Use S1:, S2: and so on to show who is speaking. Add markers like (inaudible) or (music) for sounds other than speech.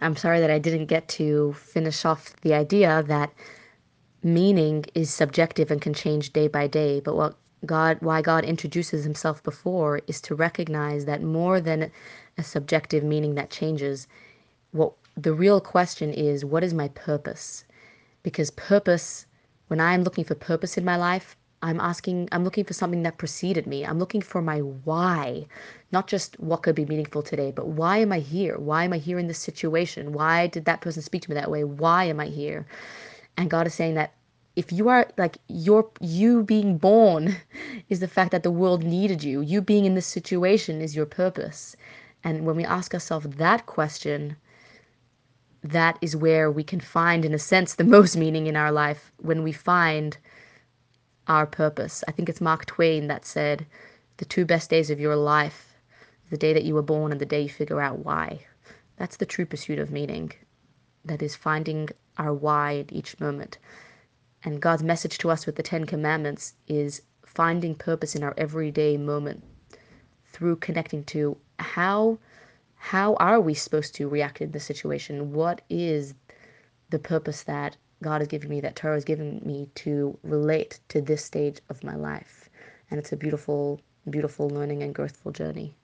S1: I'm sorry that I didn't get to finish off the idea that meaning is subjective and can change day by day. But what God, why God introduces himself before is to recognize that more than a subjective meaning that changes, what the real question is, what is my purpose? Because purpose, when I'm looking for purpose in my life, I'm asking, I'm looking for something that preceded me. I'm looking for my why, not just what could be meaningful today, but why am I here? Why am I here in this situation? Why did that person speak to me that way? Why am I here? And God is saying that if you are like your you being born (laughs) is the fact that the world needed you. You being in this situation is your purpose. And when we ask ourselves that question, that is where we can find, in a sense, the (laughs) most meaning in our life when we find our purpose. I think it's Mark Twain that said, The two best days of your life, the day that you were born and the day you figure out why. That's the true pursuit of meaning. That is finding our why at each moment. And God's message to us with the Ten Commandments is finding purpose in our everyday moment through connecting to how how are we supposed to react in this situation? What is the purpose that God has given me, that Torah has given me to relate to this stage of my life? And it's a beautiful, beautiful learning and growthful journey.